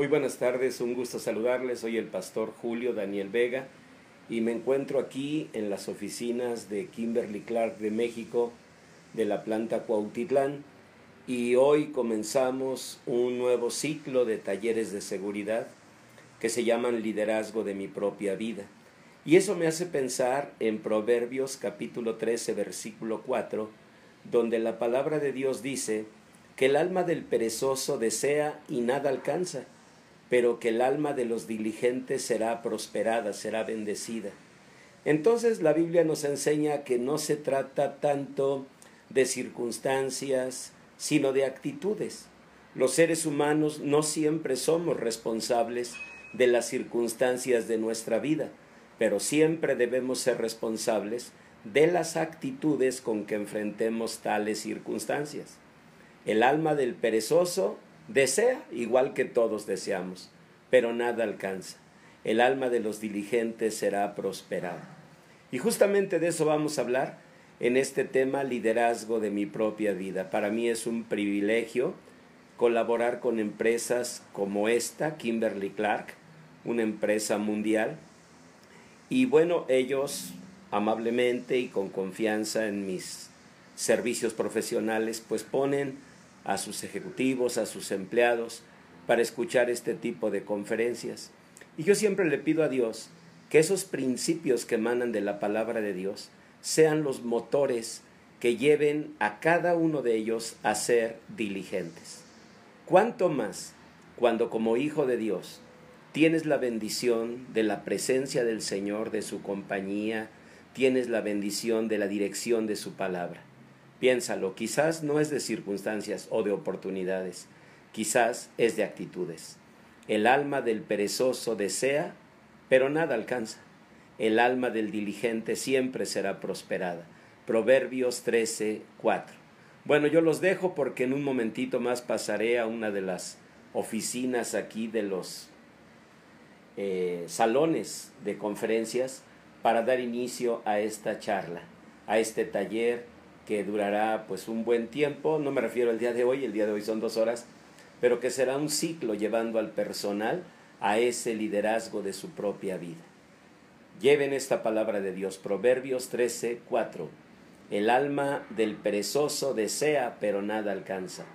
Muy buenas tardes, un gusto saludarles. Soy el pastor Julio Daniel Vega y me encuentro aquí en las oficinas de Kimberly Clark de México, de la planta Cuautitlán. Y hoy comenzamos un nuevo ciclo de talleres de seguridad que se llaman Liderazgo de mi propia vida. Y eso me hace pensar en Proverbios capítulo 13, versículo 4, donde la palabra de Dios dice que el alma del perezoso desea y nada alcanza pero que el alma de los diligentes será prosperada, será bendecida. Entonces la Biblia nos enseña que no se trata tanto de circunstancias, sino de actitudes. Los seres humanos no siempre somos responsables de las circunstancias de nuestra vida, pero siempre debemos ser responsables de las actitudes con que enfrentemos tales circunstancias. El alma del perezoso Desea igual que todos deseamos, pero nada alcanza. El alma de los diligentes será prosperada. Y justamente de eso vamos a hablar en este tema liderazgo de mi propia vida. Para mí es un privilegio colaborar con empresas como esta, Kimberly Clark, una empresa mundial. Y bueno, ellos amablemente y con confianza en mis servicios profesionales, pues ponen a sus ejecutivos, a sus empleados, para escuchar este tipo de conferencias. Y yo siempre le pido a Dios que esos principios que emanan de la palabra de Dios sean los motores que lleven a cada uno de ellos a ser diligentes. ¿Cuánto más cuando como hijo de Dios tienes la bendición de la presencia del Señor, de su compañía, tienes la bendición de la dirección de su palabra? Piénsalo, quizás no es de circunstancias o de oportunidades, quizás es de actitudes. El alma del perezoso desea, pero nada alcanza. El alma del diligente siempre será prosperada. Proverbios 13, 4. Bueno, yo los dejo porque en un momentito más pasaré a una de las oficinas aquí de los eh, salones de conferencias para dar inicio a esta charla, a este taller que durará pues un buen tiempo, no me refiero al día de hoy, el día de hoy son dos horas, pero que será un ciclo llevando al personal a ese liderazgo de su propia vida. Lleven esta palabra de Dios, Proverbios 13, 4. El alma del perezoso desea, pero nada alcanza.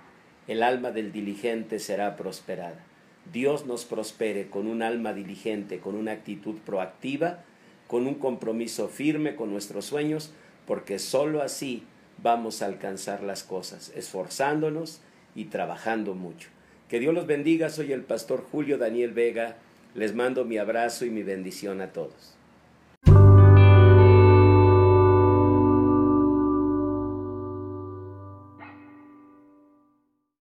El alma del diligente será prosperada. Dios nos prospere con un alma diligente, con una actitud proactiva, con un compromiso firme con nuestros sueños, porque sólo así vamos a alcanzar las cosas, esforzándonos y trabajando mucho. Que Dios los bendiga, soy el pastor Julio Daniel Vega, les mando mi abrazo y mi bendición a todos.